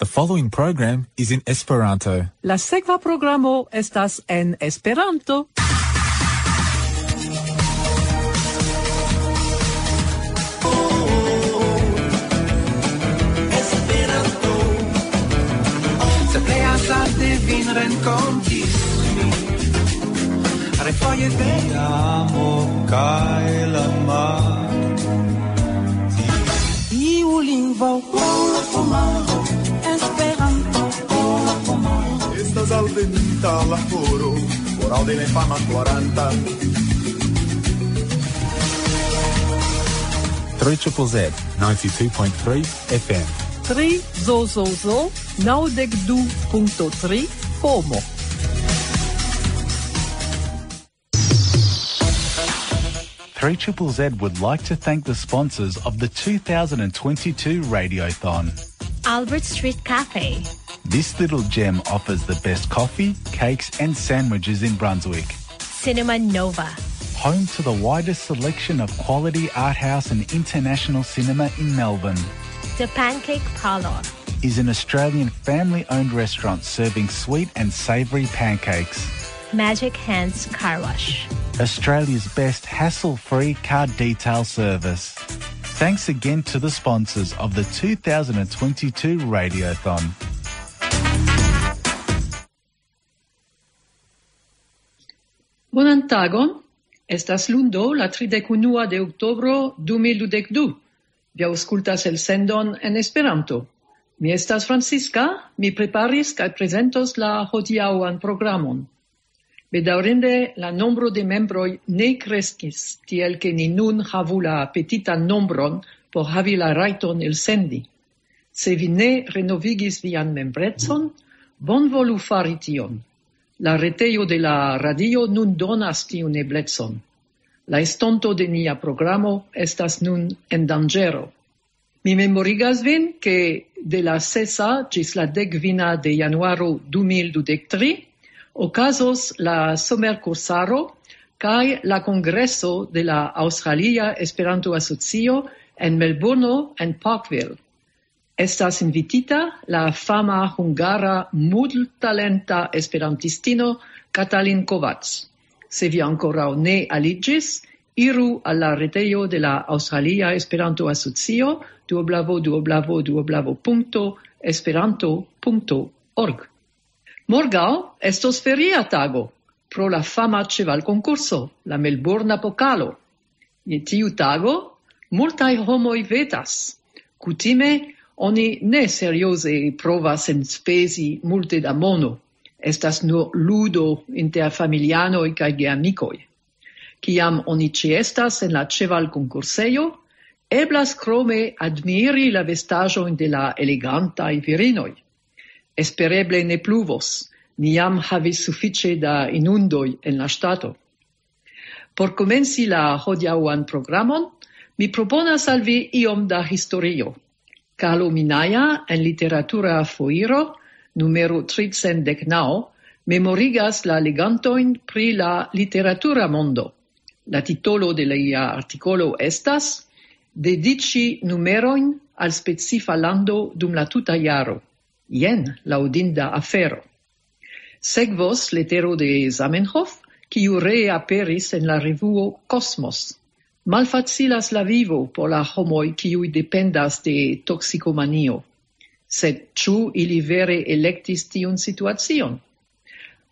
The following program is in Esperanto. La sekva programo estas en Esperanto. Se pleas arde vin renkontis mi. Refoje te amo kaj la mar. Iu lingvo. Pomaro Estas la foro Por aude ne fama 40 3 Triple Z 92.3 FM. Tri zo zo zo naudek du punto tri como. Three Triple Z would like to thank the sponsors of the 2022 Radiothon. Albert Street Cafe. This little gem offers the best coffee, cakes, and sandwiches in Brunswick. Cinema Nova. Home to the widest selection of quality art house and international cinema in Melbourne. The Pancake Parlor. Is an Australian family owned restaurant serving sweet and savoury pancakes. Magic Hands Car Wash. Australia's best hassle free car detail service. Thanks again to the sponsors of the 2022 Radiothon. Bonan tagon, estas lundo la 31 de oktobro 2022. Vi aŭskultas elsendon en Esperanto. Mi estas Francisca, mi preparis kaj prezentos la hodiaŭan programon. Bedaŭrinde la nombro de membroj ne kreskis, tiel ke ni nun havu la petitan nombron por havi la rajton elsendi. Se vi ne renovigis vian membrecon, bonvolu fari tion. La retejo de la radio nun donas tiun eblecon. La estonto de nia programo estas nun en dangero. Mi memorigas vin ke de la sesa gis la dekvina de januaro 2023 okazos la somerkursaro cae la kongreso de la Australia Esperanto-Asocio en Melbourne en Parkville. Estas invitita la fama hungara multtalenta esperantistino Katalin Kovacs. Se vi ancora ne aligis, iru alla retejo de la Australia Esperanto Asocio duoblavo duoblavo duoblavo punto esperanto punto org. Morgau estos feria tago pro la fama cheval concurso, la Melbourne Apocalo. Je tiu tago multai homoi vetas. cutime oni ne seriose provas enspezi multe da mono. Estas nur ludo inter familianoi cae geamicoi. Ciam oni ciestas en la ceval concurseio, eblas crome admiri la vestajo de la elegantai virinoi. Espereble ne pluvos, niam havis suffice da inundoi en la stato. Por comenci la hodiauan programon, mi proponas al vi iom da historio. Carlo Minaya en literatura foiro numero 319 memorigas la legantoin pri la literatura mondo. La titolo de la articolo estas Dedici numeroin al specifa lando dum la tuta iaro. Ien laudinda afero. Segvos letero de Zamenhof, kiu reaperis en la revuo Cosmos malfacilas la vivo por la homoi quiui dependas de toxicomanio. Sed ciu ili vere electis tiun situacion?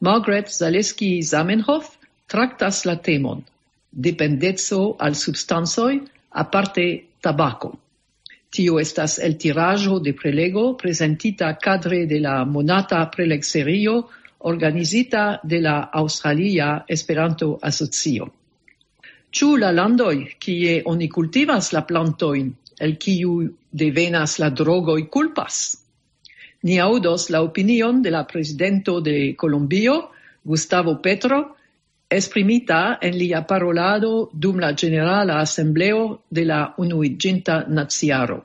Margaret Zaleski Zamenhof tractas la temon dependezzo al substansoi, aparte tabaco. Tio estas el tirajo de prelego presentita cadre de la monata prelegserio organizita de la Australia Esperanto-Asocio. Ĉu la landoj kie oni kultivas la plantojn, el kiu devenas la drogoj kulpas? Ni aŭdos la opinion de la prezidento de Kolombio, Gustavo Petro, esprimita en lia parolado dum la Generala Asembleo de la Unuiĝinta Naciaro.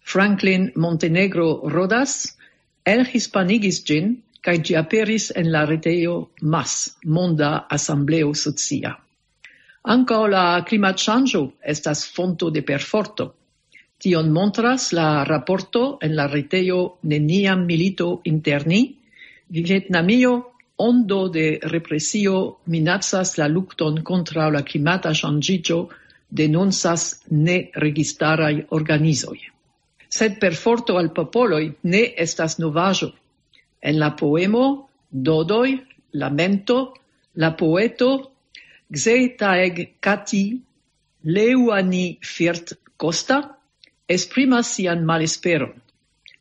Franklin Montenegro Rodas el hispanigis ĝin kaj ĝi aperis en la retejo MAS, Monda Assembleo Socia. Ankaŭ la climat changio estas fonto de perforto. Tion montras la rapporto en la retejo Neniam milito Interni, Vietnamio, ondo de represio minacas la lucton contra la climata changigio denunzas ne registarai organizoi. Sed perforto al popoloi ne estas novajo. En la poemo dodoi, Lamento, la poeto Xeitaeg Kati Leuani Firt Costa esprimas sian malesperon.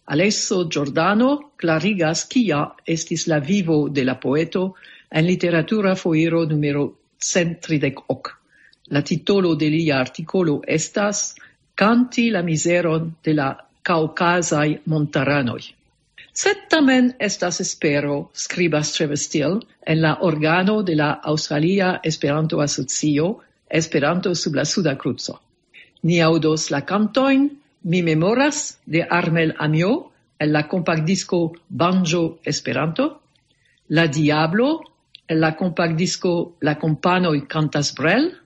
Alesso Giordano clarigas kia estis la vivo de la poeto en literatura foiro numero 138. La titolo de lia articolo estas Canti la miseron de la caucasai montaranoi. Sed tamen estas espero, scribas Trevestil, en la organo de la Australia Esperanto Asocio, Esperanto sub la Suda Cruzo. Ni audos la cantoin, mi memoras de Armel Amio, en la compact disco Banjo Esperanto, La Diablo, en la compact disco La Compano y Cantas Brel,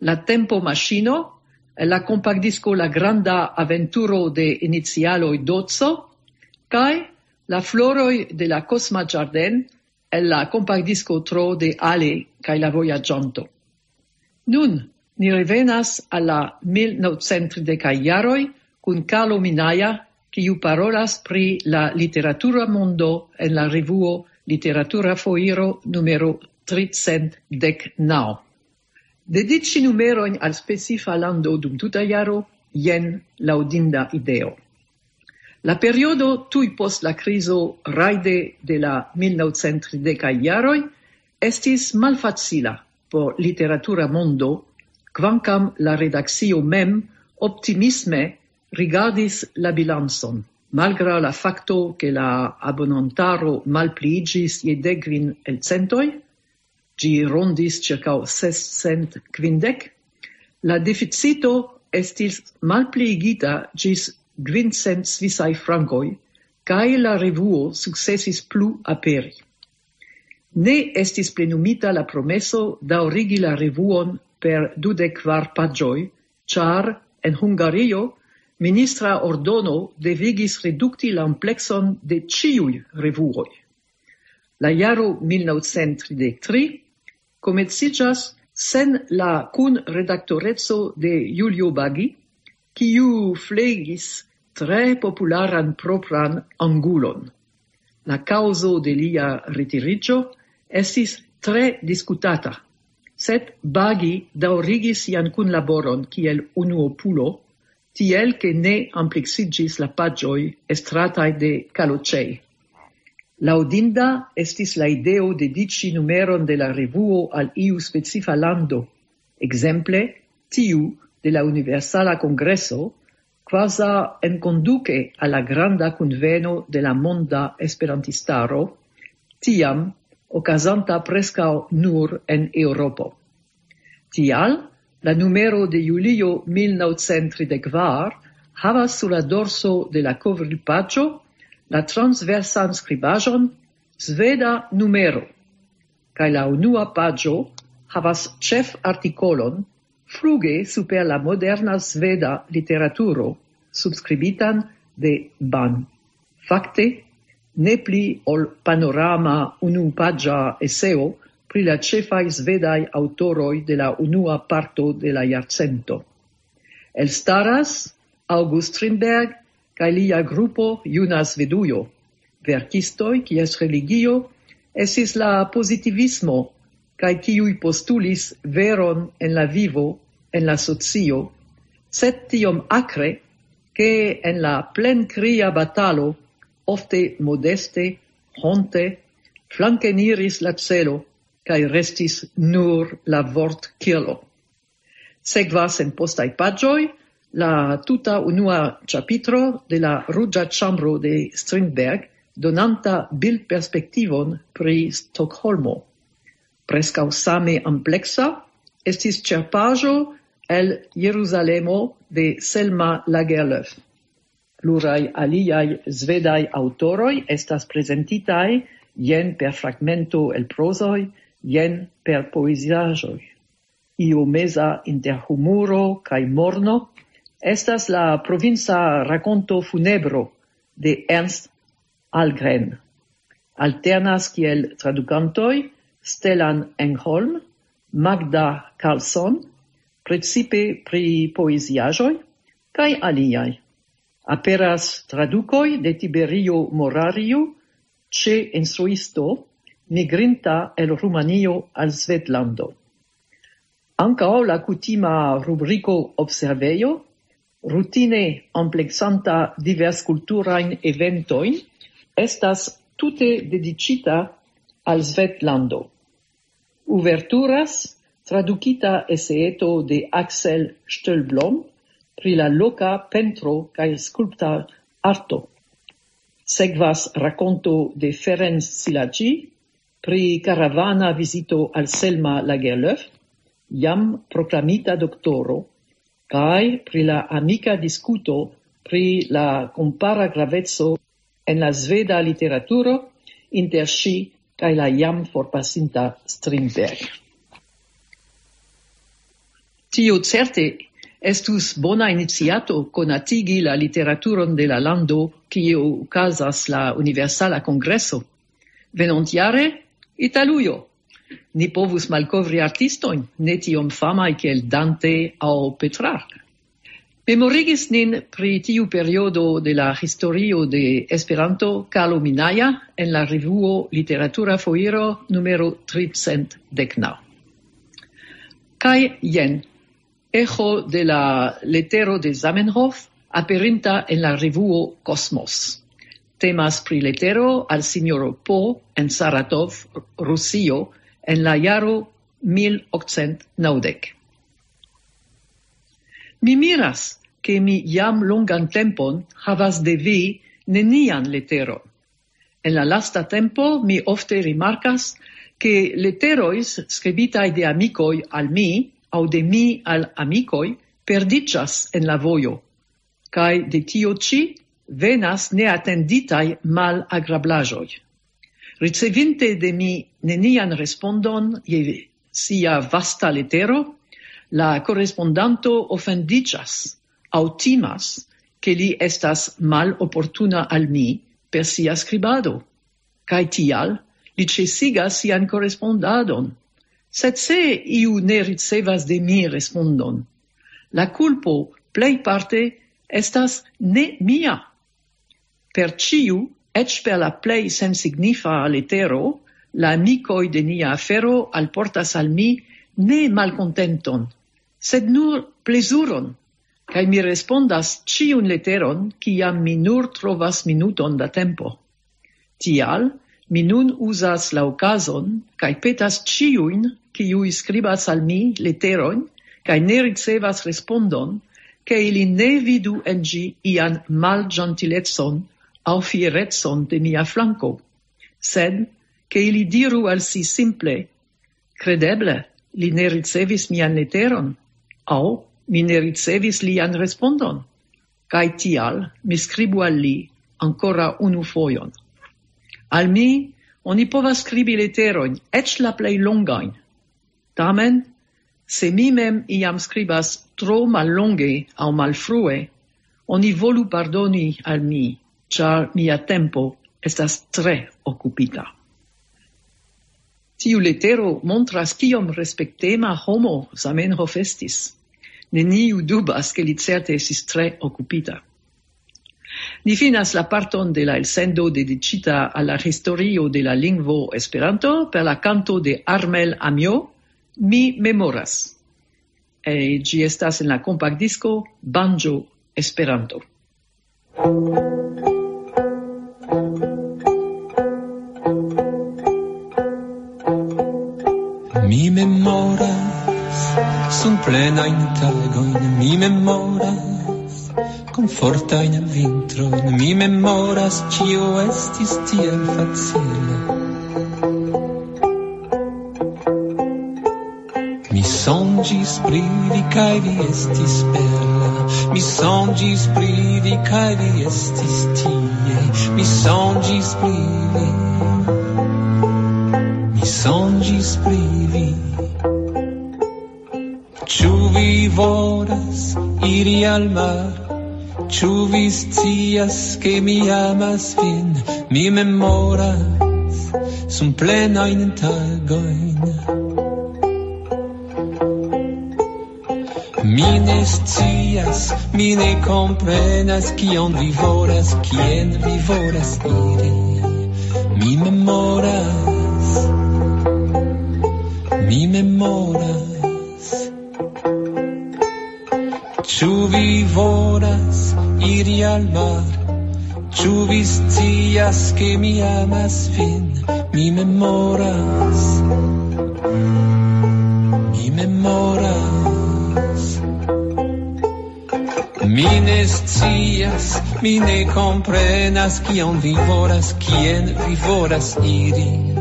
La Tempo Machino, en la compact disco La Granda Aventuro de Inizialo y Dozzo, cae La floroi de la Cosma Jardin el la compact disco tro de Ale cae la voyagianto. Nun, ni revenas alla 1930 iaroi cun Carlo Minaia, quiu parolas pri la literatura mondo en la revuo Literatura Foiro numero 319. Dedici numeroin al specifa lando dum tuta iaro, jen laudinda ideo. La periodo tui post la criso raide de la 1930 iaroi estis malfacila por literatura mondo, quancam la redaxio mem optimisme rigardis la bilanson, malgra la facto che la abonantaro malpliigis je degvin el centoi, gi rondis circa 650, la deficito estis malpliigita gis kvincent svisai francoi, cae la revuo successis plu aperi. Ne estis plenumita la promeso daŭrigi la revuon per dudek pagioi, char, en Hungario ministra ordono devigis redukti l'amplexon de ciui revuoi. La iaro 1933 komenciĝas sen la kun redactorezzo de Julio Bagi, quiu flegis tre popularan propran angulon. La causo de lia retirigio estis tre discutata, sed Bagi daurigis ian cun laboron kiel unuopulo, tiel che ne amplexigis la pagioi estratai de Calocei. Laudinda estis la ideo de dici numeron de la revuo al iu specifa lando, exemple tiu de la Universala Congreso, quasa enconduce alla granda conveno de la monda esperantistaro, tiam ocasanta prescao nur en Europo. Tial, la numero de Julio 1934 havas sur la dorso de la covripagio la transversan scribajon sveda numero, cae la unua pagio havas chef articolon fruge super la moderna sveda literaturo, subscribitan de Ban. Fakte, ne pli ol panorama unupagia eseo pri la cefai svedai autoroi de la unua parto de la iarcento. El staras August Strindberg ca lia grupo Juna Svedujo, verkistoj kies religio esis la positivismo kaj kiuj postulis veron en la vivo, en la socio, set tiom acre, che en la plen cria batalo, ofte modeste, honte, flanceniris la celo, cae restis nur la vort cielo. Segvas en postai pagioi la tuta unua capitro de la Rugia Chambro de Strindberg, donanta bil perspectivon pri Stockholmo prescau same amplexa, estis cerpajo el Jerusalemo de Selma Lagerlöf. Plurai aliai svedai autoroi estas presentitai jen per fragmento el prosoi, jen per poesiajoi. Io mesa inter humuro cae morno estas la provinza raconto funebro de Ernst Algren. Alternas kiel traducantoi Stellan Engholm, Magda Carlson, precipe pri poesiajoi, kaj aliai. Aperas traducoi de Tiberio Morario ce instruisto migrinta el Rumanio al Svetlando. Ankaŭ la cutima rubrico observeio, rutine amplexanta divers culturain eventoin, estas tute dedicita al Svetlando. Uverturas, tradukita eseeto de Axel Stölblom pri la loca pentro kaj skulpta arto. Sekvas rakonto de Ferenc Silagi, pri karavana vizito al Selma Lagerlöf, jam proklamita doctoro, kaj pri la amika diskuto pri la compara gravezzo en la sveda literaturo inter sci kaj la jam forpasinta Strindberg. Tio certe estus bona iniziato conatigi la literaturon de la lando kie casas la Universala congresso. Venontiare, Italuio. Ni povus malcovri artistoin, ne tiom famaj kiel Dante au Petrarch. Memorigis nin pri tiu periodo de la historio de Esperanto Carlo Minaya en la revuo Literatura Foiro numero 319. Kai jen, ejo de la letero de Zamenhof aperinta en la revuo Cosmos. Temas pri letero al signoro Po en Saratov, Rusio, en la jaro 1890. Mi miras, che mi jam longan tempon havas de vi nenian letero. En la lasta tempo mi ofte rimarcas che leterois scribitai de amicoi al mi au de mi al amicoi perdicias en la voio, cae de tio ci venas neatenditai mal agrablajoi. Ricevinte de mi nenian respondon je sia vasta letero, la correspondanto offendicias, au timas che li estas mal opportuna al mi per sia scribado, cae tial li cesigas sian correspondadon. Sed se iu ne ricevas de mi respondon, la culpo plei parte estas ne mia. Per ciu, ec per la plei sensignifa letero, la amicoi de nia afero alportas al mi ne malcontenton, sed nur plezuron, kai mi respondas ciun leteron, ciam mi nur trovas minuton da tempo. Tial, mi nun usas la occasion kai petas ciuin, kiu scribas al mi leteron, kaj ne ricevas respondon, che ili ne vidu en gi ian mal gentilezon au fierezon de mia flanco, sed che ili diru al si simple, credeble, li ne ricevis mian leteron, au mi ne ricevis lian respondon. cae tial mi scribu al li ancora unu foion. Al mi oni povas scribi leteroin, ec la plei longain. Tamen, se mi mem iam scribas tro mal longe au mal frue, oni volu pardoni al mi, char mia tempo estas tre occupita. Tiu letero montras kiom respektema homo Zamenhof estis. Neniu dubas che li certe esis tre occupita. Ni finas la parton de la elsendo dedicita alla historio de la lingvo Esperanto per la canto de Armel Amio, Mi memoras. E gi estas en la compact disco Banjo Esperanto. Thank you. mi memoras, sun plenain tagoin, mi memoras, con in vintroin, mi memoras, cio estis tiel facile. Mi songis pri vi vi estis bela, mi songis pri vi kaj vi estis tie, mi songis privi sonĝis pri vi. Ĉu vi volas iri al mar? Ĉu vi scias mi amas vin? Mi memoras sun plenajn tagoin. Mi ne scias, mi ne comprenas Cion vi voras, cien vi voras iri. Mi memoras mi memoras. Ĉu vi volas iri al mar? Ĉu vi scias ke mi amas vin? Mi memoras. Mi memoras. Mi ne scias mi ne komprenas kion vi volas kien vi volas iri.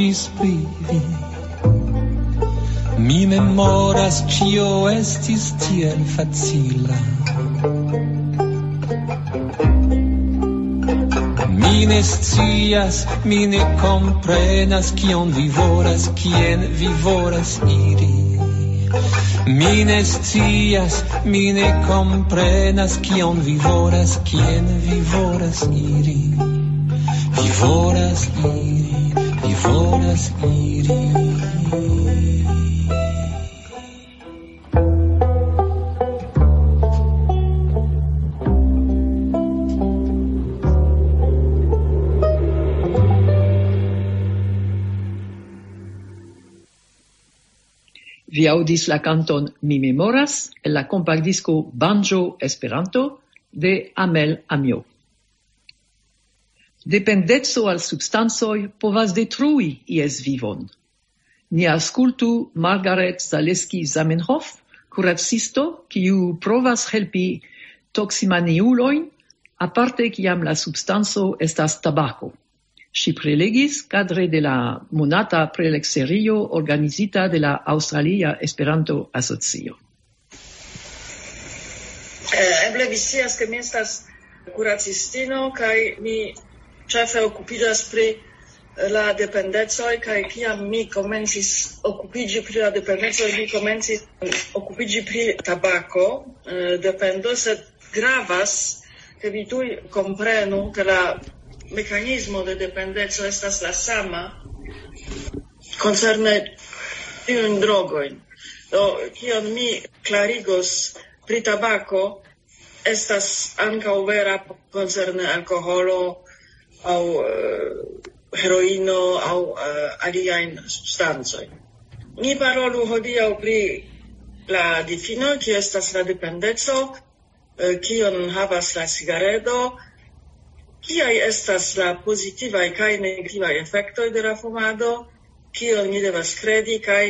ŝanĝis pri vi. Mi memoras cio estis tiel facila. Mi ne scias, mi ne comprenas Cion vi voras, cien vi voras iri. Mi ne scias, mi ne comprenas Cion vi voras, cien vi voras iri, vi voras iri volas iri Vi audis la canton Mi memoras el la compact disco Banjo Esperanto de Amel Amio. Dependezzo al substansoi povas detrui ies vivon. Ni ascultu Margaret Zaleski Zamenhof, curatsisto, kiu provas helpi toximaniuloin, aparte kiam la substanso estas tabaco. Si prelegis cadre de la monata prelexerio organizita de la Australia Esperanto Asocio. Eh, eble vi scias, ke mi estas kuracistino, kaj mi ĉefe okupiĝas pri eh, la dependecoj kaj kiam mi komencis okupiĝi pri la dependecoj mi komencis okupiĝi pri tabako eh, dependo sed gravas ke vi tuj komprenu ke la mekanizmo de dependeco estas la sama koncerne tiujn drogojn. Do kion mi klarigos pri tabako estas ankaŭ vera koncerne alkoholo au uh, heroino au uh, aliajn substanzoi Ni parolu hodiaŭ pri la difino, kiu estas la dependeco, uh, kion havas la cigaredo, Kiai estas la pozitivaj kaj negativaj efektoj de la fumado, kion ni devas kredi kaj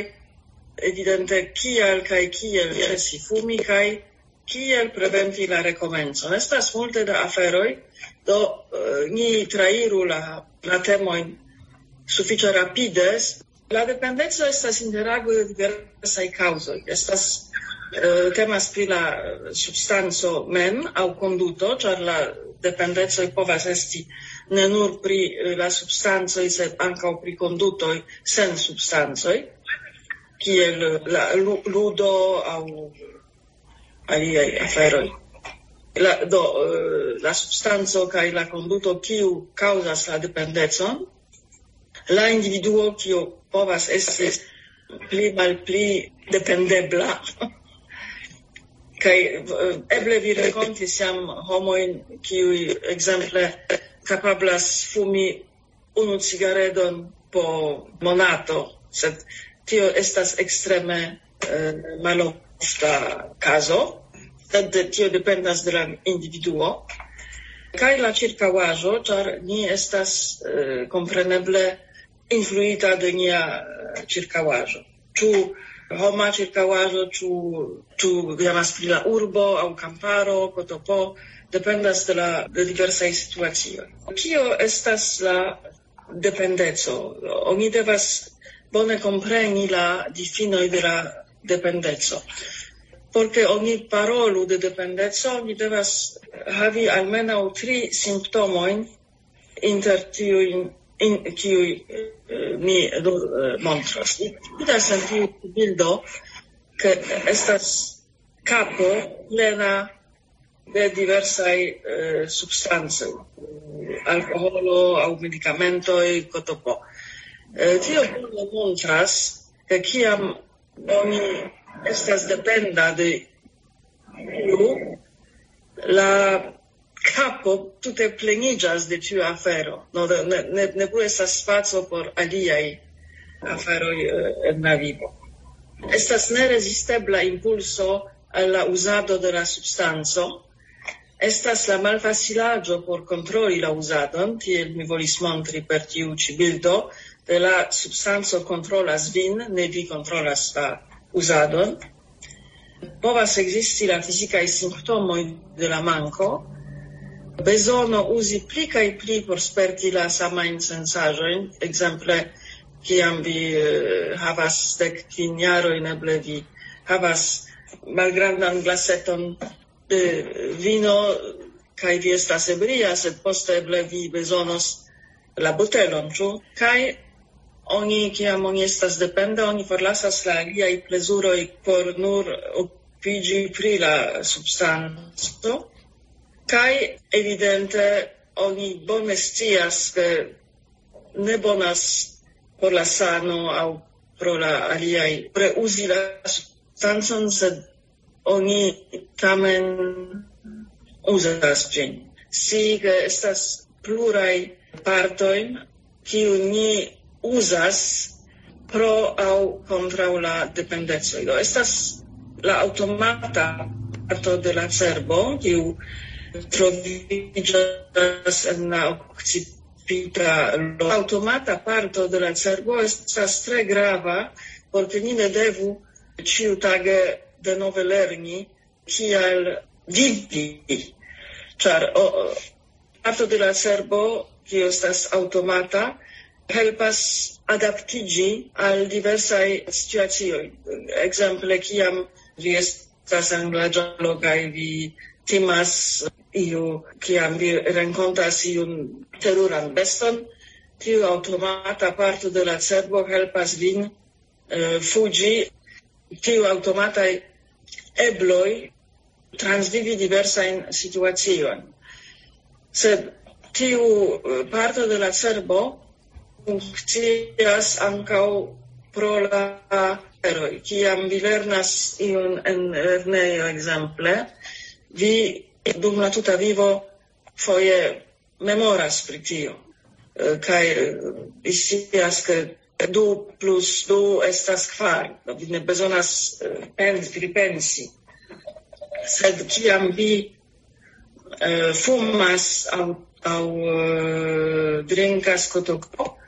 evidente kial kaj kiel cesi fumi kaj kiel preventi la recomencon. Estas multe da aferoi, do uh, ni trairu la, la temoin suffice rapides. La dependenza estas interago de diversai causoi. Estas uh, temas pri la substanco mem au conduto, char la dependenza povas esti ne nur pri eh, la substancoi, sed ankaŭ pri condutoi sen substancoi, kiel la ludo au aliai aferoi. La, do, eh, la substanco cae la conduto kiu causas la dependezon, la individuo, kiu povas esti pli mal pli dependebla, kaj eh, eble vi recontis jam homoin kiuj ekzemple kapablas fumi unu cigaredon po monato, sed tio estas extreme uh, eh, malo sta caso, sed tio dependas de la individuo, kaj la ĉirkaŭaĵo, char ni estas eh, compreneble influita de nia eh, ĉirkaŭaĵo. Ču homa ĉirkaŭaĵo, ĉu ĉu temas pri la urbo au kamparo, cotopo, dependas de la de diversae situacioj. Cio estas la dependezo? Oni devas bone compreni la difinoi de la dependezzo. Porque ogni parolu de dependezzo vi devas havi almeno tri simptomoin inter tiui in kiui uh, eh, mi eh, do, uh, montras. Vidas en tiu bildo che estas capo plena de diversai uh, substanze, alcoholo au e cotopo. Uh, tio bildo montras che ciam Oni estas dependa de iu, la capo tutte plenigas de tiu afero. No, ne, ne, ne pu estas spazio por aliai aferoj eh, en la vivo. Estas neresistebla impulso al la usado de la substanzo, estas la malfacilaggio por controlli la usadon, tiel mi volis montri per tiu ci bildo, la substanzo controlas vin, ne vi controlas la usadon. Povas existi la fisicae simptomoi de la manco, besono usi pli cae pli por sperti la samain sensajoin, exemple, ciam vi uh, havas dec quiniaroin, eble vi havas malgrandan glaseton de vino, cae vi estas ebria, sed poste eble vi besonos la botelon, ĉu? Kaj oni kiam oni estas dependa oni forlasas la aliaj plezuroj por nur opigi pri la substanco. Kai evidente oni bone scias ke ne bonas por la sano au pro la aliaj preuzi la substancon sed oni tamen uzas ĝin. Si estas plurai partoin kiu ni usas pro au contra la dependenzo. Estas la automata parto de la cerbo kiu trovigas en la occipita automata parto de la cerbo estas tre grava porque ni ne devu ciu tage de nove lerni kial vivi o, parto de la cerbo kio estas automata helpas adaptigi al diversai situacioi. Exemple, kiam vi estas anglagiano kai vi timas iu, kiam vi rencontas iun teruran beston, tiu automata parto de la cerbo helpas vin eh, uh, fugi, tiu automata ebloi transvivi diversain situazioan. Sed tiu eh, parto de la cerbo funkcias ankaŭ pro la eroj. Kiam vi lernas iun en lernejo ekzemple, vi dum la tuta vivo foje memoras pri tio kaj vi scias ke du plus du estas kvar, vi ne bezonas pensi, pripensi. Sed kiam vi fumas aŭ, aŭ drinkas kotokop,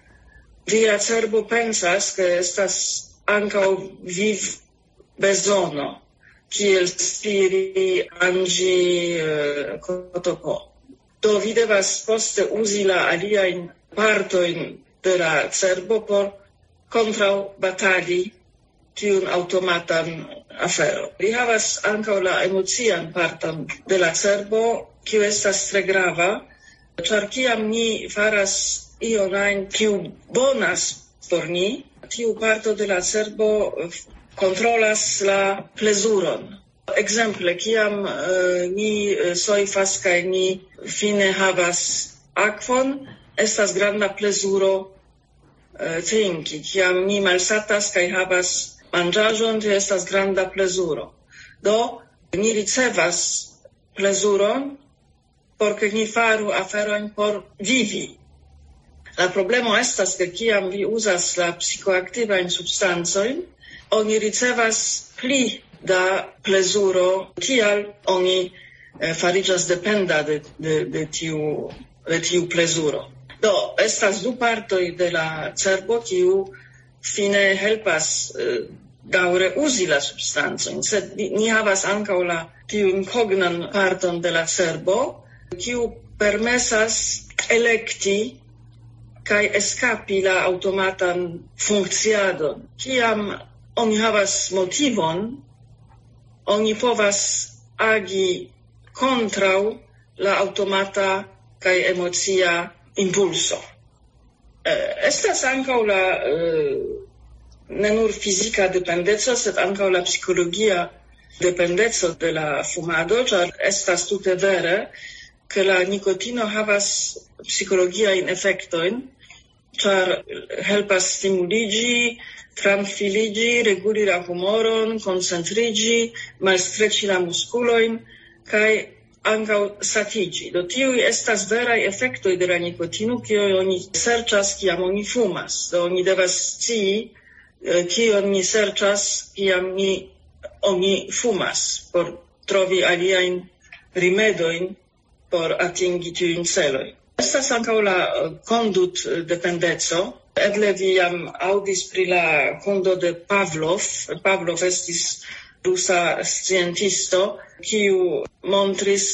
via cerbo pensas che estas ankaŭ viv bezono kiel spiri angi eh, kotopo. Do vi devas poste uzi la aliajn partojn de la cerbo por kontraŭ batali tiun automatan afero. Vi havas ankaŭ la emocian parton de la cerbo, kiu estas tre grava, char kiam ni faras io rain più bonas por ni, tiu parto de la serbo eh, controlas la plezuron. Exemple, kiam uh, ni eh, soifas kaj ni fine havas aquon, estas granda plezuro uh, trinki. Kiam ni malsatas kai havas mangiajon ti estas granda plezuro. Do, ni ricevas plezuron por ke ni faru aferojn por vivi. La problemo estas, ke kiam vi uzas la psikoaktivajn substancojn, oni ricevas pli da plezuro, kial oni eh, fariĝas dependa de, de, de, tiu, de tiu plezuro. Do, estas du partoj de la cerbo, kiu fine helpas eh, daure uzi la substancojn, sed ni havas ankaŭ la tiu incognan parton de la cerbo, kiu permesas elekti kai escapi la automatan funkciadon. Kiam oni havas motivon, oni povas agi kontraŭ la automata kai emocia impulso. Eh, estas ankaŭ la eh, ne nur fizika dependeco, sed ankaŭ la psikologia dependeco de la fumado, ĉar estas tute vere, che la nicotino havas psicologia in effectoin, char helpas stimuligi, tranquilligi, reguli la humoron, concentrigi, malstreci la musculoin, kai ancau satigi. Do tiui estas verai effectoi de la nicotinu, cio oni serchas ciam oni fumas. Do oni devas scii, eh, kion ni serchas, ciam ni oni fumas, por trovi aliaen rimedoin por atingi tiujn celoj. Estas ankaŭ la eh, kondut eh, dependeco. Eble vi jam aŭdis pri la hundo de Pavlov. Pavlov estis rusa scientisto, kiu montris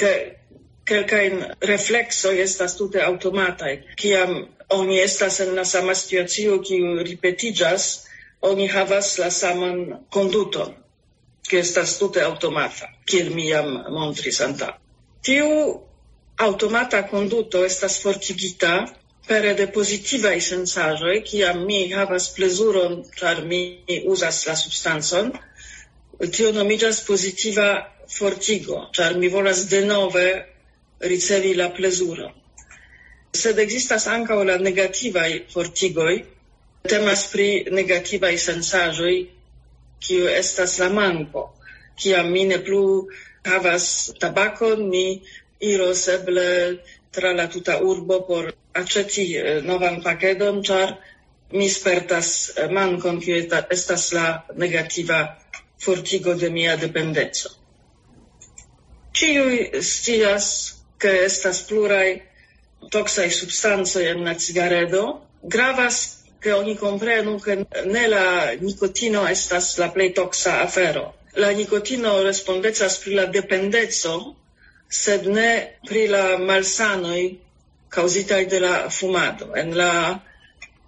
ke kelkajn refleksoj estas tute aŭtomataj. Kiam oni estas en la sama situacio, kiu ripetigas, oni havas la saman conduton, que estas tute automata, kiel mi jam montris antaŭ tiu automata conduto estas fortigita pere de positivae sensaĵoj kiam mi havas plezuron char mi uzas la substancon tio nomigas positiva fortigo char mi volas denove ricevi la plezuron sed existas ankaŭ la negativaj fortigoi temas pri negativaj sensaĵoj kiu estas la manko a mi ne plu havas tabakon, mi iros eble tra la tuta urbo por aceti eh, novan pakedon, ĉar mi spertas eh, mankon, kiu estas la negativa fortigo de mia dependeco. Ciui stias che estas plurai toxai substanzoi en la cigaredo, gravas che oni comprenu che ne la nicotino estas la plei toxa afero la nicotino respondecas pri la dependezo, sed ne pri la malsanoi causitai de la fumado. En la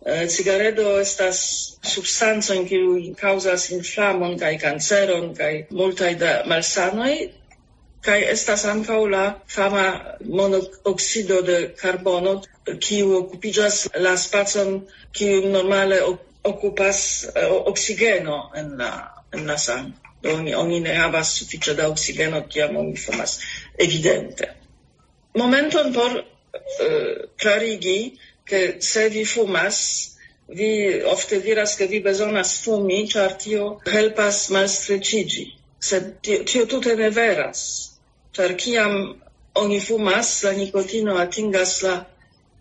eh, cigaredo estas substanzo in cui causas inflamon kaj canceron kaj multaj da malsanoi, kaj estas ankaŭ la fama monoksido de carbono, kiu okupiĝas la spacon kiu normale okupas eh, oksigeno en la en la sango oni, oni ne havas sufiĉe da oksigeno kiam oni fumas. Evidente. Momenton por eh, uh, clarigi che se vi fumas vi ofte diras che vi bezonas fumi ĉar tio helpas malstreĉiĝi. Sed tio, tio tute ne veras. Ĉar kiam oni fumas la nikotino atingas la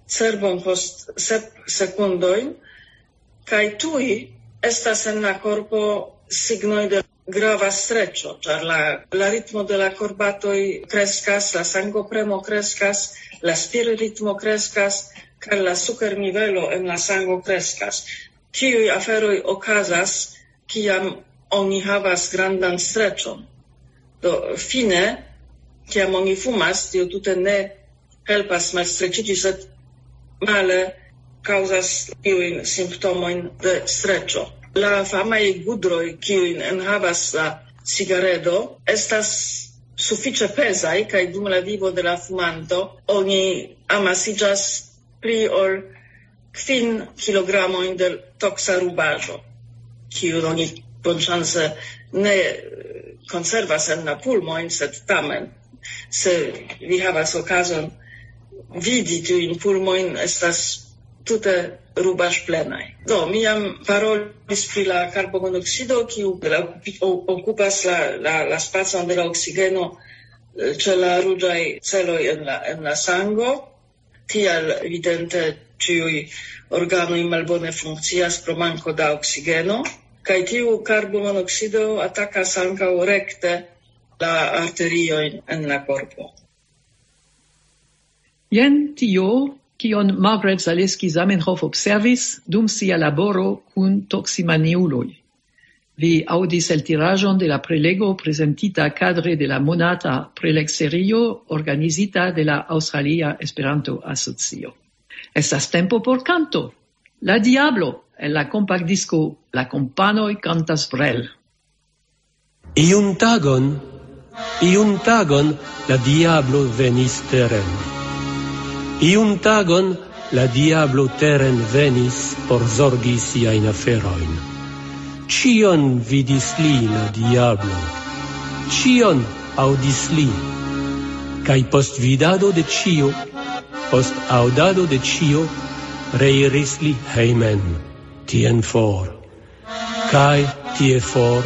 cerbon post sep sekundojn kaj tuj estas en la korpo signoj de grava streccio, char la, la ritmo de la corbatoi crescas, la sangopremo crescas, la spir ritmo crescas, ca la sucer nivelo en la sango crescas. Tiui aferoi ocasas, ciam oni havas grandan streccion. Do, fine, ciam oni fumas, tio tute ne helpas malstrecigi, sed male causas iuin simptomoin de streccio. La famaj gudroj, kiujn enhavas la cigaredo, estas sufiĉe pezaj kaj dum la vivo de la fumanto oni amasigas pli ol kvin kilogramojn de toksa rubaĵo, kiun oni chance ne konservas en la pulmojn, sed tamen se vi havas okazon vidi tiujn pulmojn estas tute rubas plenai. Do, mi jam parolis pri la carbomonoxido, kiu la, okupas la, la, la spacon de la oxigeno ce eh, la rugiai celoi en la, en la sango, tial evidente ciui organoi malbone funkcias pro manco da oxigeno, kai tiu carbomonoxido attacas ankaŭ rekte la arterioin en la corpo. Jen tio kion Margaret Zaleski Zamenhof observis dum sia laboro cun toximaniuloi. Vi audis el tirajon de la prelego prezentita cadre de la monata prelegserio organizita de la Australia Esperanto-Asocio. Estas tempo por canto. La diablo en la kompakdisko La kompanoj Cantas brel. Iun tagon, iun tagon la diablo venis teren. Iun tagon la diablo teren venis por zorgi siain aferoin. Cion vidis li la diablo, cion audis li, cae post vidado de cio, post audado de cio, reiris li heimen, tien for, cae tie for,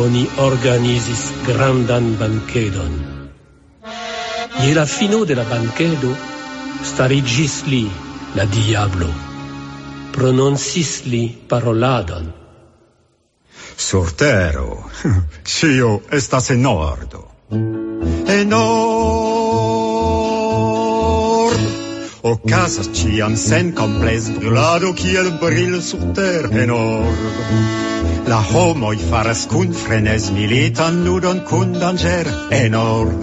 oni organizis grandan bankedon. Je la fino de la bankedo, starigis li la diablo, prononcis li paroladon. Sur tero, scio estas en ordo. En ord, ocasas ciam sen comples brulado kiel bril sur ter en ord. La homoj faras kun frenes militan nudon kun danger en ord.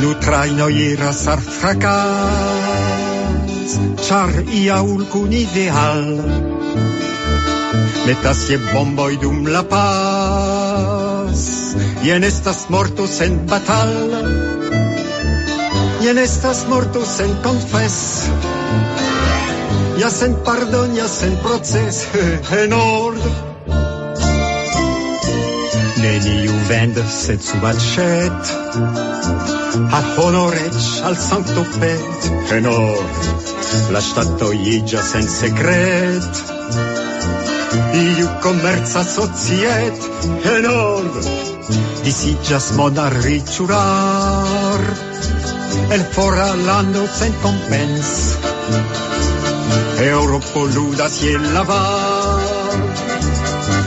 l'Ukraina ira sar fracas, char iaul cun ideal. Metasie bomboi dum la paz, ien estas mortus en batal, ien estas mortus en confes, ja sen pardon, ja sen proces, en ordre. Neni ju vend se cubacet Ar honorec al sancto pet no, La stato igia sen secret. Iu commerza societ Tenor Disigas monar ricurar El fora lando sen compens Europoludas je lavar.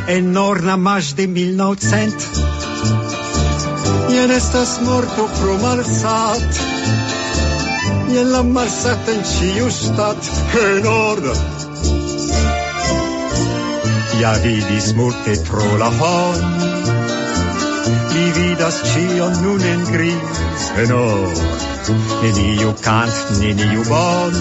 enornamas de 1900 Jen estas morto pro malsat Jen la malsat en ciu stat enorna Ja vidis multe tro la hon. Li vidas cion nun en gris enor Neniu cant, neniu bon.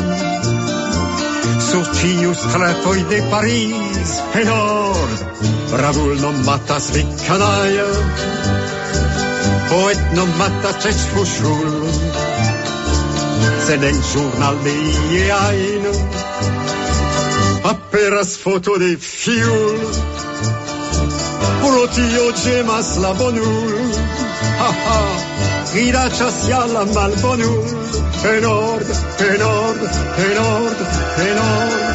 Sur ciu stratoi de Paris enor bravulno mata slikanaje, poetno mata čečku šul. Zelen žurnal je ein, aperas foto de fiul, protio džema slabonul, ha ah, ha, ridaccia siala malbonul, e nord, e nord, e nord, e nord.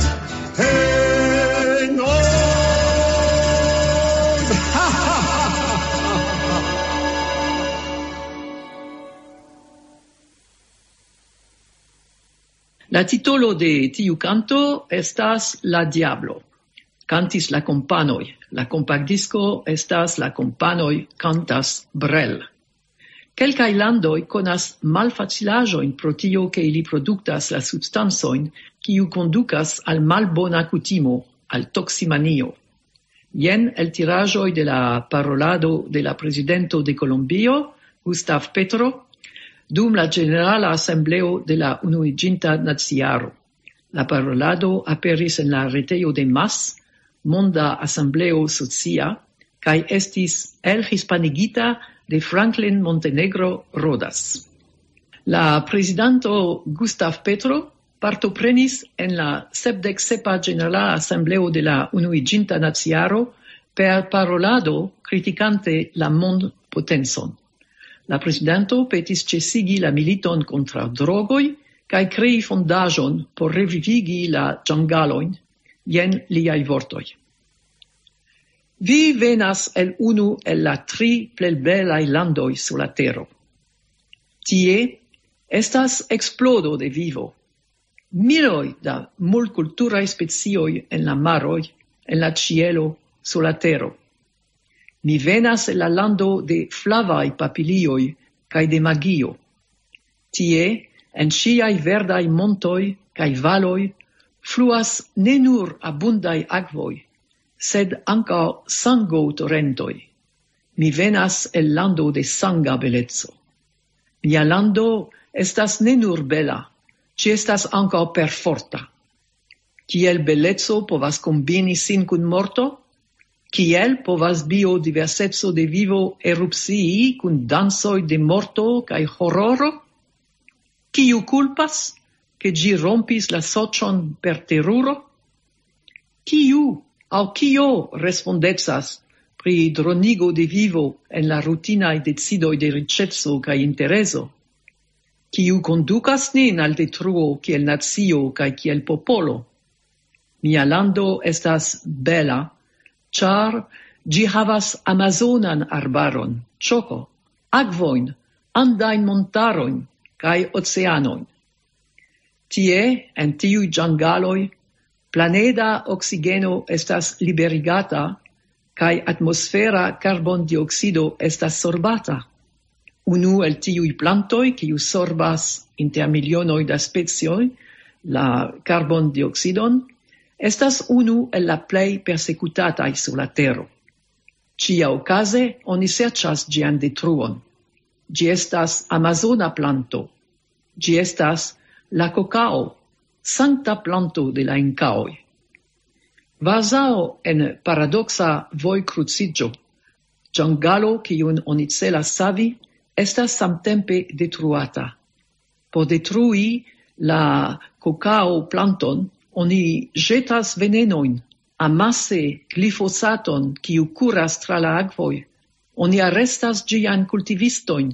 La titolo de tiu canto estas La Diablo. Cantis la companoi. La compacdisco estas La companoi cantas Brel. Quelcae landoi conas malfacilajoin pro tio che ili productas la substansoin quiu conducas al malbona cutimo, al toximanio. Jen el tirajoi de la parolado de la presidento de Colombio, Gustav Petro, dum la Generala Assembleo de la unuiginta naziaro. La parolado aperis en la reteio de MAS, Monda Assembleo Socia, cae estis el hispanigita de Franklin Montenegro Rodas. La presidente Gustav Petro partoprenis en la 77a Generala Assembleo de la Unuiginta Naziaro per parolado criticante la mond potenson. La presidento petis cesigi la militon contra drogoi cae crei fondaĵon por revivigi la giangaloin. Jen liai vortoi. Vi venas el unu el la tri plel belai landoi sur la tero. Tie estas explodo de vivo. Miloi da multculturae spezioi en la maroi, en la cielo, sur la tero. Ni venas el la lando de flavai papilioi cae de magio. Tie, en sciai verdai montoi cae valoi, fluas ne nur abundai agvoi, sed anca sango torrentoi. Mi venas el lando de sanga belezzo. Mia lando estas ne nur bella, ci estas anca perforta. Kiel belezzo povas combini sin cun morto? kiel povas biodiversetso de vivo erupsii cun dansoi de morto cae horroro? Kiu culpas che gi rompis la socion per teruro? Kiu au kio respondezas pri dronigo de vivo en la rutina e decidoi de ricetso kaj intereso? Kiu conducas nin al detruo kiel nazio kaj kiel popolo? Mia lando estas bela, char gi havas amazonan arbaron, choco, agvoin, andain montaroin, cae oceanoin. Tie, en tiui giangaloi, planeda oxigeno estas liberigata, cae atmosfera carbon dioxido estas sorbata. Unu el tiui plantoi, kiu sorbas inter milionoi da spezioi, la carbon dioxidon, estas unu el la plei persecutatai sur la tero. Cia ocase oni serchas gian detruon. Gi estas Amazona planto. Gi estas la cocao, sancta planto de la incaoi. Vasao en paradoxa voi crucigio, giangalo cion oni celas savi, estas samtempe detruata. Por detrui la cocao planton, oni jetas venenoin, amasse glifosaton, kiu curas tra la agvoi, oni arrestas gian cultivistoin,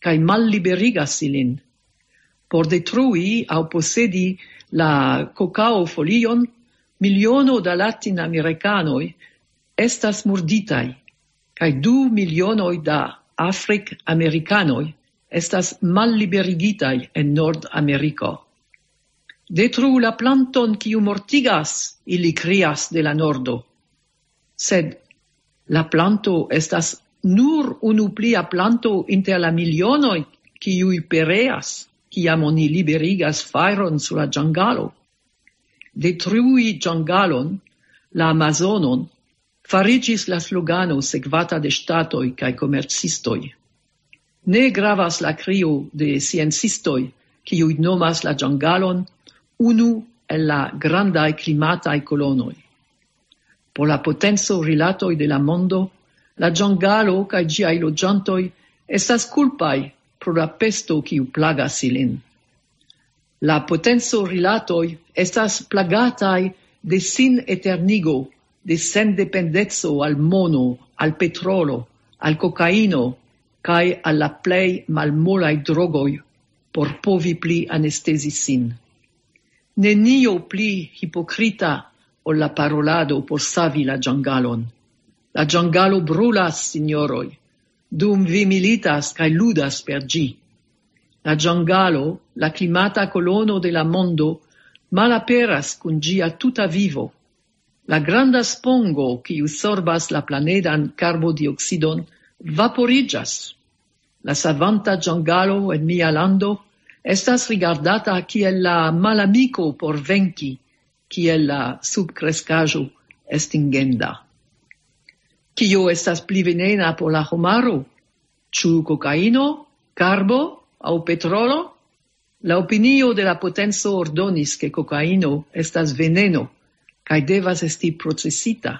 cae malliberigas ilin. Por detrui au possedi la cocao folion, miliono da latinamericanoi estas murditai, cae du milionoi da afric-americanoi estas malliberigitai en Nord-Americo. Detru la planton quiu mortigas, ili crias de la nordo. Sed la planto estas nur unu plia planto inter la milionoi quiui pereas, kiam oni liberigas fairon sur la ĝangalo. Detrui ĝangalon, la Amazonon, farigis la slogano segvata de statoi cae comercistoi. Ne gravas la crio de sciencistoi, kiuj nomas la giangalon, unu el la grandai climatai colonoi. Po la potenzo rilatoi de la mondo, la giangalo cae giai logiantoi estas culpai pro la pesto quiu plagas ilin. La potenzo rilatoi estas plagatai de sin eternigo, de sen dependezzo al mono, al petrolo, al cocaino, cae alla plei malmolai drogoi por povi pli anestesi sin nenio pli hipocrita o la parolado por savi la giangalon. La giangalo brulas, signoroi, dum vi militas cae ludas per gi. La giangalo, la climata colono de la mondo, malaperas cun gia tuta vivo. La granda spongo, qui usorbas la planedan carbodioxidon vaporigas. La savanta giangalo en mia lando estas rigardata kiel la malamico por venki, kiel la subcrescajo estingenda. Kio estas pli venena por la homaro? Ĉu cocaino, carbo au petrolo? La opinio de la potenzo ordonis che cocaino estas veneno, cae devas esti processita,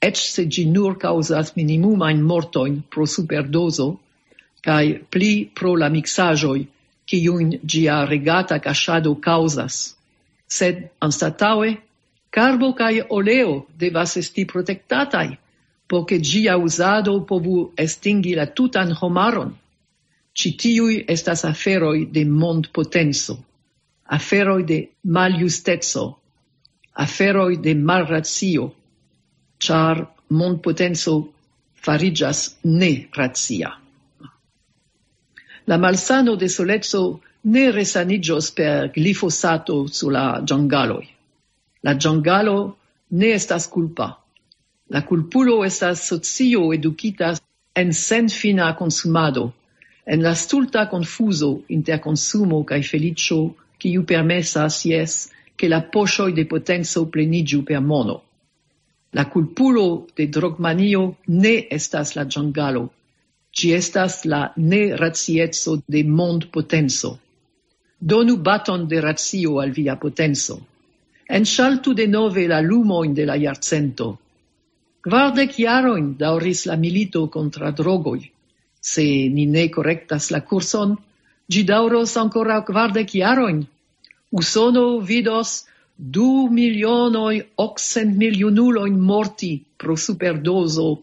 ec se gi nur causas minimumain mortoin pro superdoso, cae pli pro la mixajoi kiun gia regata cachado causas. Sed, anstataue, carbo cae oleo devas esti protectatai, poche gia usado povu estingi la tutan homaron. Citiui estas aferoi de mond potenso, aferoi de maliustezzo, aferoi de malrazio, char mond potenso farigas ne razia. La malsano de solezzo ne resanigios per glifosato su la giangaloi. La giangalo ne estas culpa. La culpulo estas socio educita en sen fina consumado, en la stulta confuso inter consumo cae felicio u permessas, yes, che la pochoi de potenzo plenigiu per mono. La culpulo de drogmanio ne estas la giangalo, ci estas la ne razietso de mond potenzo. Donu baton de razio al via potenzo. Ensaltu de nove la lumoin de la iarcento. Quardec iaroin dauris la milito contra drogoi. Se ni ne correctas la curson, gi dauros ancora quardec iaroin. Usono vidos du milionoi oxent milionuloin morti pro superdoso,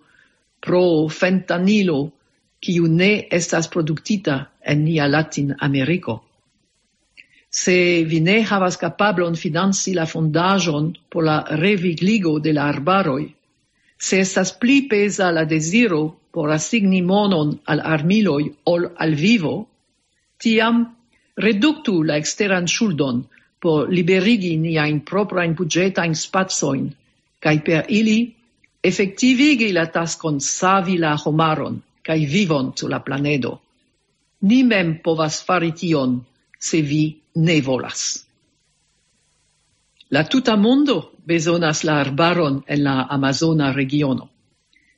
pro fentanilo, quiu ne estas produktita en nia Latin Ameriko. Se vi ne havas capablon financi la fondaĵon por la revigligo de la arbaroj, se estas pli pesa la desiro por assigni monon al armiloj ol al vivo, tiam reductu la exteran ŝuldon por liberigi niajn proprajn budĝetajn spacojn kaj per ili effectivigi la tascon savi la homaron kai vivon su la planedo. Ni mem povas fari tion, se vi ne volas. La tuta mondo bezonas la arbaron en la Amazona regiono.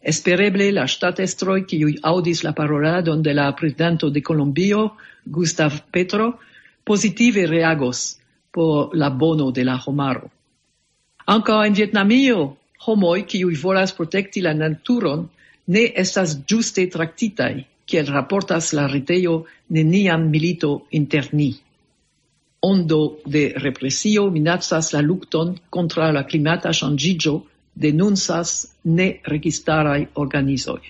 Espereble la ŝtatestroj qui audis la paroladon de la presidento de Kolombio, Gustav Petro, positive reagos por la bono de la homaro. Anca en Vietnamio, homoi qui volas protekti la naturon ne estas giuste tractitai, kiel raportas la retejo neniam milito inter ni. Ondo de represio minacas la lucton contra la klimata ŝanĝiĝo ne registarai organizoi.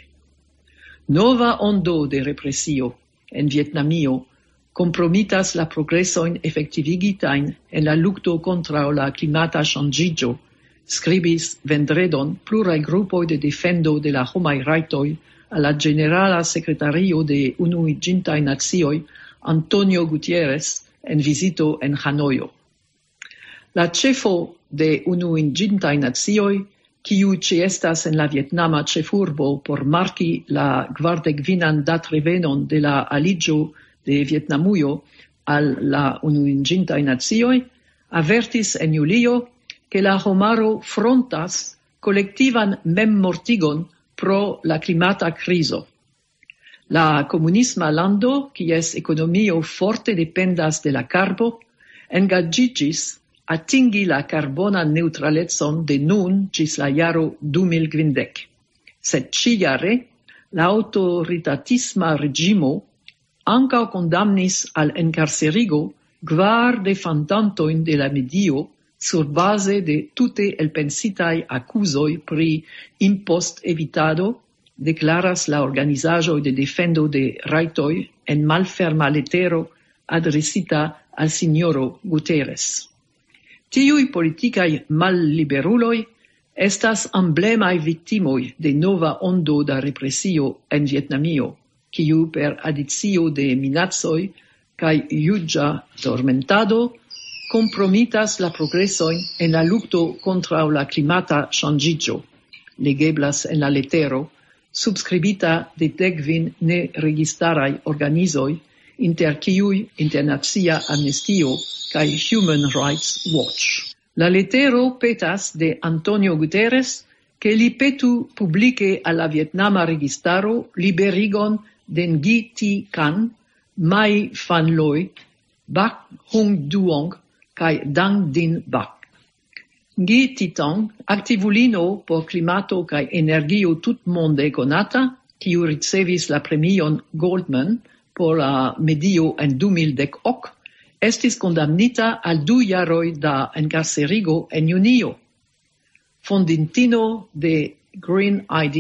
Nova ondo de represio en Vietnamio compromitas la progresoin effectivigitain en la lucto contra la climata changigio scribis vendredon plurai gruppoi de defendo de la homai raitoi alla generala secretario de Unuiĝintaj nazioi Antonio Gutierrez en visito en Hanoio. La cefo de Unuiĝintaj nazioi kiu ci estas en la Vietnama cefurbo por marki la kvardekvinan datrevenon de la aligio de Vietnamuio al la Unuiĝintaj nazioi, avertis en julio che la homaro frontas collettivan memmortigon pro la climata criso. La comunisma lando, kies economio forte dependas de la carbo, engagigis atingi la carbona neutralezzon de nun gis la jaro 2020. Sed ciare, la autoritatisma regimo anca condamnis al encarcerigo gvar defantantoin de la medio sur base de tute elpensitai accusoi pri impost evitado, declaras la organizajo de defendo de raitoi en malferma letero adresita al signoro Guterres. Tiui politicai malliberuloi estas emblemai victimoi de nova ondo da represio en Vietnamio, quiu per adizio de minatsoi cae iugia tormentado compromitas la progreso en la lucto contra la climata changigio, legeblas en la letero, subscribita de decvin ne registarai organizoi, inter ciui internazia amnestio cae Human Rights Watch. La letero petas de Antonio Guterres che li petu publice alla Vietnama registaro liberigon den Gi Ti Kan, Mai Phan Loi, Bak Hung Duong, kai Dang Din Bak. Gi Titong, activulino por climato kai energio tutmonde konata, kiu ricevis la premion Goldman por la medio en 2010 ok, estis condamnita al du jaroj da encarcerigo en junio. Fondintino de Green ID,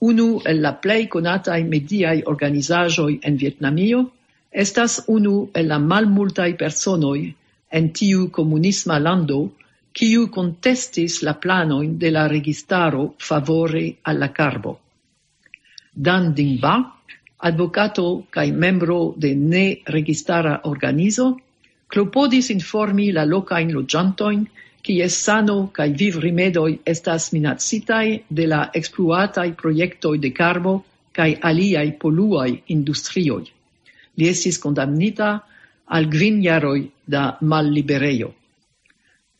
unu el la plej konataj mediaj organizaĵoj en Vjetnamio, estas unu el la malmultaj personoj en tiu comunisma lando, kiu contestis la planoin de la registaro favore alla carbo. Dan Dingba, advocato cae membro de ne registara organizo, clopodis informi la locain logiantoin kies sano cae viv rimedoi estas minacitai de la expluatai proiectoi de carbo cae aliai poluai industrioi. Li estis condamnita al gvin jaroi da malliberejo.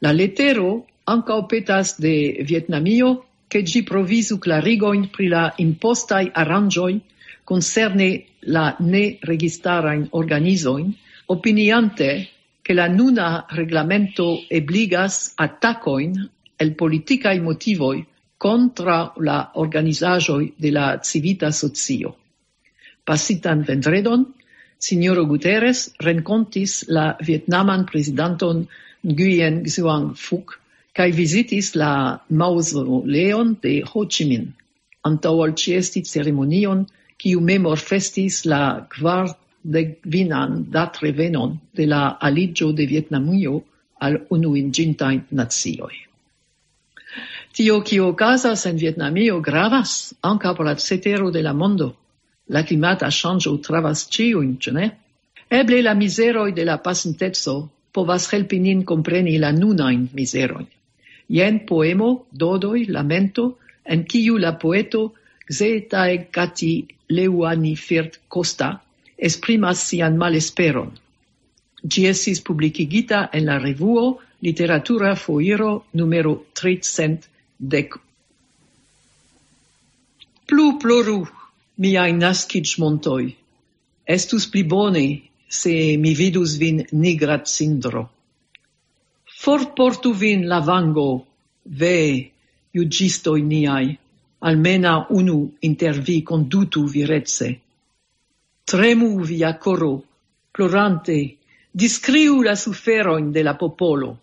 La letero anca opetas de Vietnamio che gi provisu clarigoin pri la impostai arrangioi concerne la ne registarain organizoin, opiniante che la nuna reglamento ebligas attacoin el politicae motivoi contra la organizajoi de la civita socio. Pasitan vendredon, signoro Guterres rencontis la vietnaman presidenton Nguyen Xuan Phuc cae visitis la mausoleon de Ho Chi Minh antaŭ al ceremonion kiu memor festis la kvar de vinan datrevenon de la aligio de Vietnamujo al unuingintain nazioi. Tio quio casas en Vietnamio gravas anca por la cetero de la mondo. La climata shangio travas ciuin, ce ne? Eble la miseroi de la pasintezzo povas helpi nin compreni la nunain miseroi. Yen poemo, dodoi, lamento, en kiu la poeto Xetae Gati Leuani Firt Costa esprimas sian malesperon. Gi esis publicigita en la revuo Literatura Foiro numero 300 dec. Plu ploru! miai nascic montoi. Estus pli bone se mi vidus vin nigra cindro. Forportu vin la vango, ve, iugistoi niai, almena unu inter vi condutu virezze. Tremu via coro, plorante, discriu la suferoin de la popolo.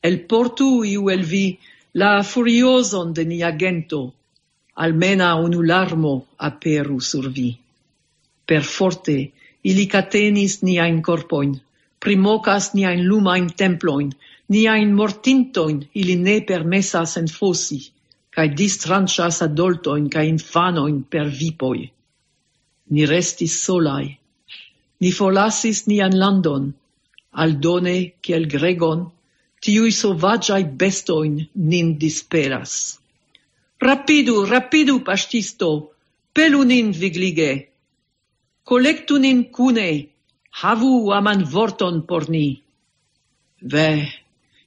El portu iu el vi la furioson de nia gento, almena unu larmo aperu sur vi. Per forte, ili catenis niain corpoin, primocas niain lumain temploin, niain mortintoin ili ne permessas enfosi, cae distrancias adultoin cae infanoin per vipoi. Ni restis solai, ni folasis nian landon, aldone, ciel gregon, tiui sovagiai bestoin nin disperas. Rapidu, rapidu, pastisto, pelu nin viglige. Collectu nin cune, havu aman vorton por ni. Ve,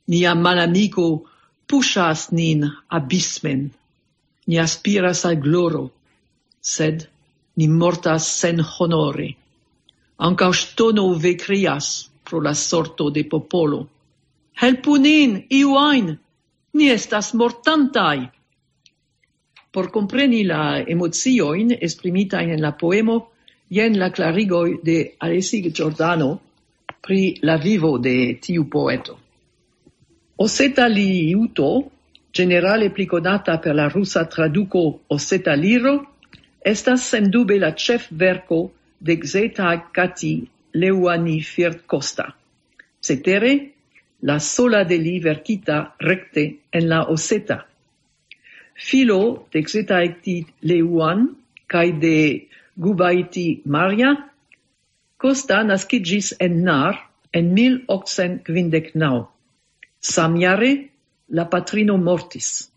nia malamico pushas nin abismen. Ni aspiras al gloro, sed ni mortas sen honore. Anca stono ve crias pro la sorto de popolo. Helpu nin, iu ni estas mortantai. Por compreni la emozioin esprimitain en la poemo, jen la clarigoi de Alessi Giordano pri la vivo de tiu poeto. Oseta li iuto, generale plicodata per la russa traduco Oseta Liro, estas sendube la chef verco de Xeta Kati Leuani Fiert Costa. Cetere, la sola de li verkita recte en la Oseta, filo de Xetaectit Leuan kaj de Gubaiti Maria, Costa nascigis en Nar en 1859. Samiare la patrino mortis.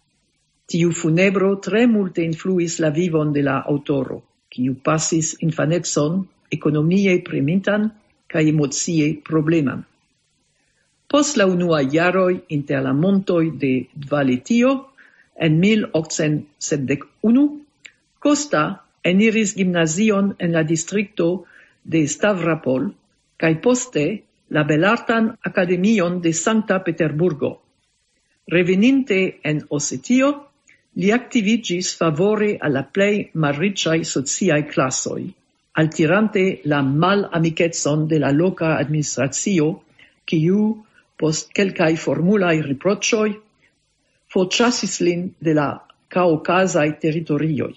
Tiu funebro tre multe influis la vivon de la autoro kiu passis infanetson economie premintan kaj emocie probleman. Pos la unua jaroj inter la montoi de Valetio en 1871, Costa eniris gimnazion en la distrikto de Stavropol kaj poste la Belartan Akademion de Sankta Peterburgo. Reveninte en Osetio, li activigis favore alla plej malriĉaj sociaj klasoj, altirante la malamikecon de la loka administracio, kiu post kelkaj formulaj riproĉoj forĉasis lin de la kaokazaj territorioi.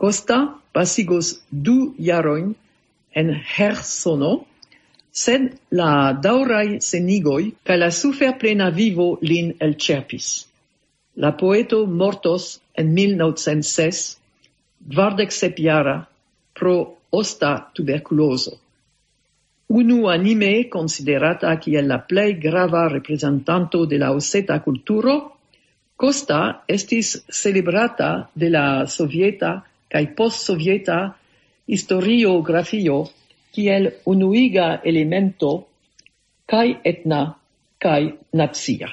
Costa pasigos du jaroin en Hersono, sed la daurai senigoi ca la suferplena vivo lin el cerpis. La poeto mortos en 1906, dvardec sepiara, pro osta tuberculoso unu anime considerata kiel la plej grava reprezentanto de la oseta kulturo, Costa estis celebrata de la sovieta kaj post-sovieta historiografio kiel unuiga elemento kaj etna kaj nacia.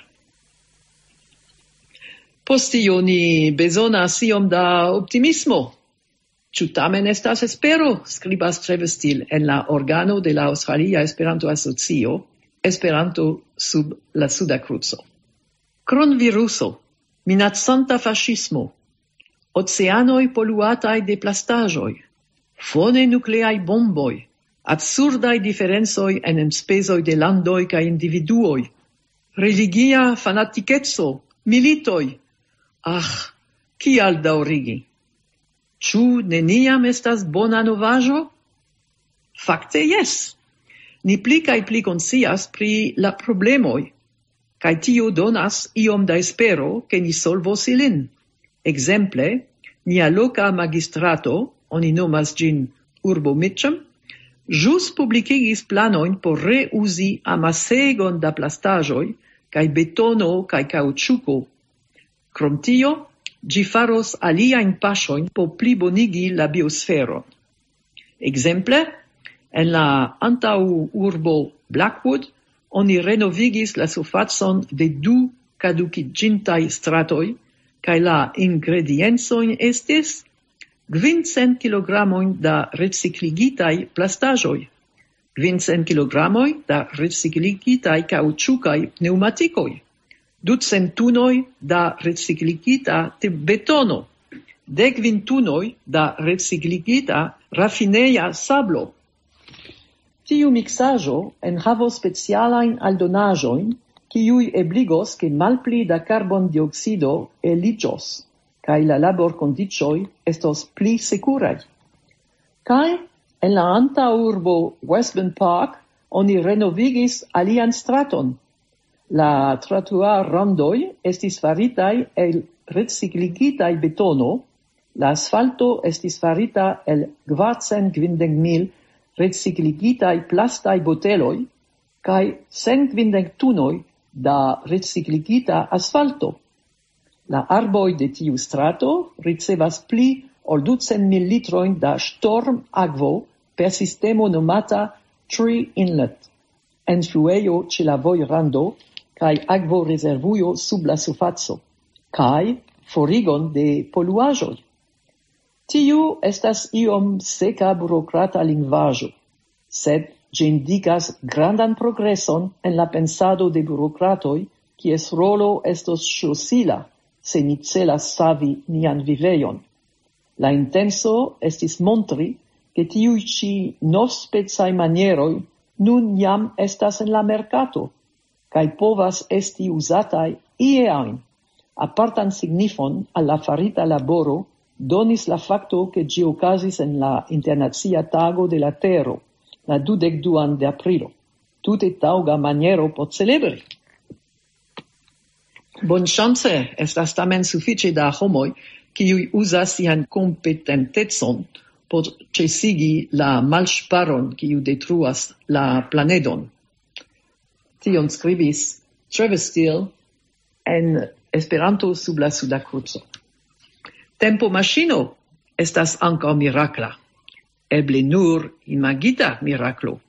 Postioni bezonas iom da optimismo Ĉu tamen estas espero? Skribas Trevestil en la organo de la Aŭstralia Esperanto-Asocio, Esperanto sub la Suda Kruco. Kronviruso, minacanta fascismo, oceanoj poluataj de plastaĵoj, fone nukleaj bomboj, absurdaj diferencoj en enspezoj de landoj kaj individuoj, religia fanatikeco, militoj. Ah, kial daŭrigi? Ĉu neniam estas bona novaĵo? Fakte jes. Ni pli kaj pli konscias pri la problemoj, kaj tio donas iom da espero ke ni solvos ilin. Ekzemple, nia loka magistrato, oni nomas ĝin urbo Mitcham, ĵus publikigis planojn por reuzi amasegon da plastaĵoj kaj betono kaj kaŭĉuko. Krom tio, Gi faros aliajn po pli bonigi la biosfero. Exemple, en la antau urbo Blackwood oni renovigis la surfacon de du caducigintai stratoi, cae la ingredienzoin estis gvincent kilogramoin da recicligitai plastajoi, 500 kg da recicligitai cauciucai pneumaticoi, ducentunoj da recikligita betono, dekvintunoj da recicligita raffineia sablo. Tiu mixajo en havo specialain aldonajoin, kiuj ebligos che malpli da carbon dioxido eliĝos cae la labor condicioi estos pli securai. Cae, en la antaŭurbo Westbourne Park oni renovigis alian straton – La trottoir randoi estis faritai el recicligitai betono, la asfalto estis farita el gvarcen gvindeng mil recicligitai plastai boteloi, cae sen gvindeng tunoi da recicligita asfalto. La arboi de tiu strato ricevas pli ol ducent mil litroin da storm agvo per sistemo nomata Tree Inlet, en flueio ce la vojrando, kai agvo reservuio sub la sufaco kaj forigon de poluajo Tiu estas iom seka burokrata lingvajo sed ĝi indikas grandan progreson en la pensado de burokratoj, kies rolo estos ŝlosila se ni celas savi nian vivejon. La intenso estis montri che tiu ci nospecai manieroi nun jam estas en la mercato, kai povas esti usatai ie ajn. Apartan signifon al la farita laboro donis la facto ke gi okazis en la Internacia Tago de la Tero, la 22 de aprilo. Tute tauga maniero pot celebri. bon chance estas tamen suffice da homoj kiuj usas sian competentetson por cesigi la malŝparon kiu detruas la planedon tion scribis Travis Steele en Esperanto sub la Suda Cruzo. Tempo machino estas anca miracla, eble nur imagita miraclo.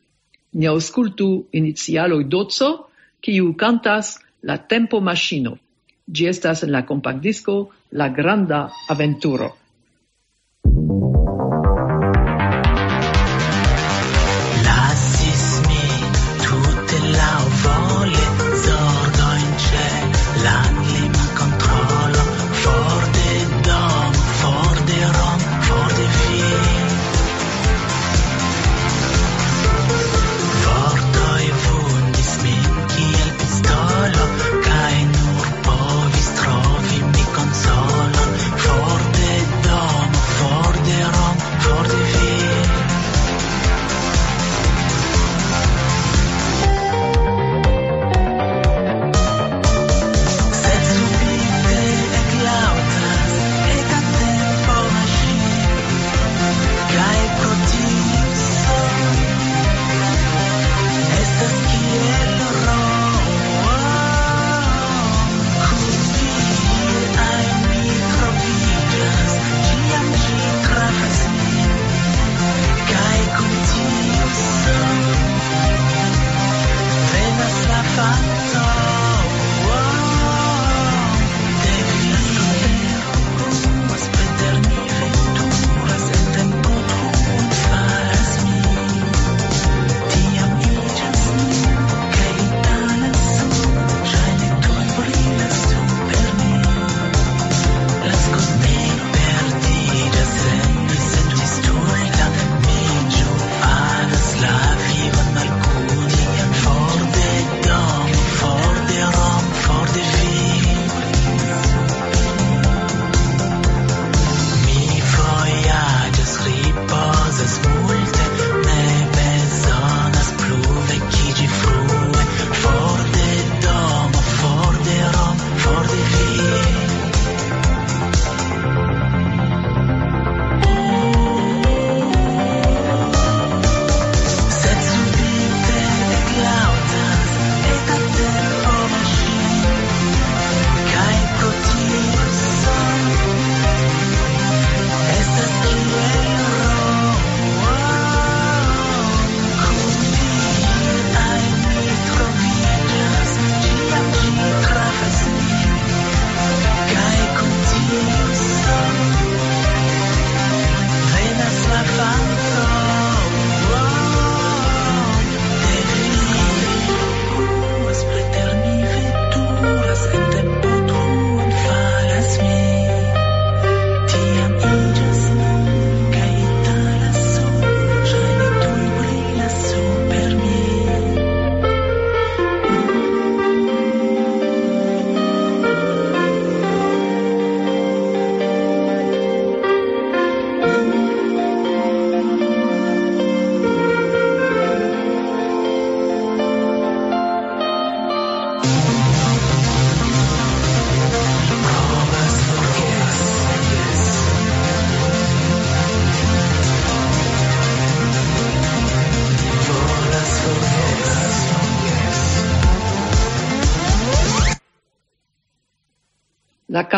Ni auscultu inizialoi dozzo, kiu cantas la tempo machino. Gi estas en la compact disco La Granda Aventuro.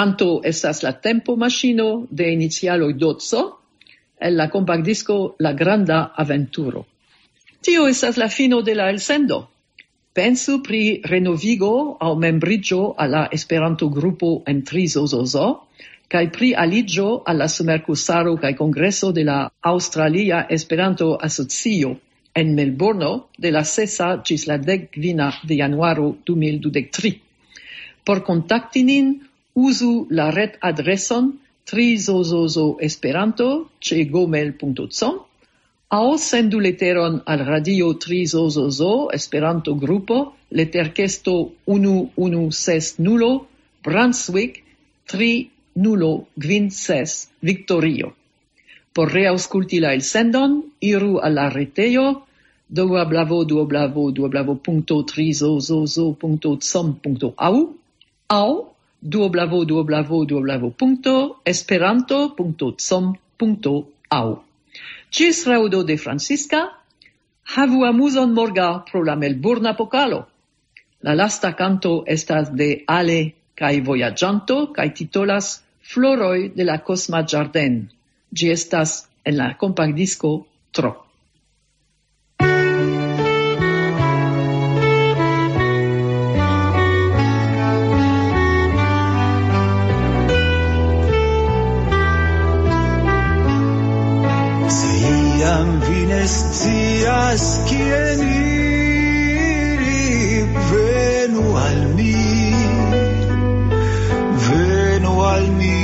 canto estas la tempo maŝino de inizialo dozzo el la compact disco La Granda Aventuro. Tio estas la fino de la elsendo. Pensu pri renovigo au membrigio alla Esperanto-grupo en Trizozozo, kai pri aligio alla Sumercusaro kai Congresso de la Australia Esperanto Asocio en Melbourne de la sesa gis la decvina de januaro 2023. Por contacti nin, usu la ret adreson trizozozo esperanto ce gomel.com au sendu leteron al radio trizozozo esperanto grupo leterkesto 1160 nulo Brunswick 3 nulo gvin ses Victorio. Por reausculti la elsendon, iru alla reteio www.trizozozo.com.au au www.esperanto.com.au Cis raudo de Francisca, havu amuzon morga pro la Melbourne apocalo. La lasta canto estas de Ale kai voyagianto kai titolas Floroi de la Cosma Jardin. Gi estas en la compact disco Trop. tienes días quien ir y ven al mí, ven al mí.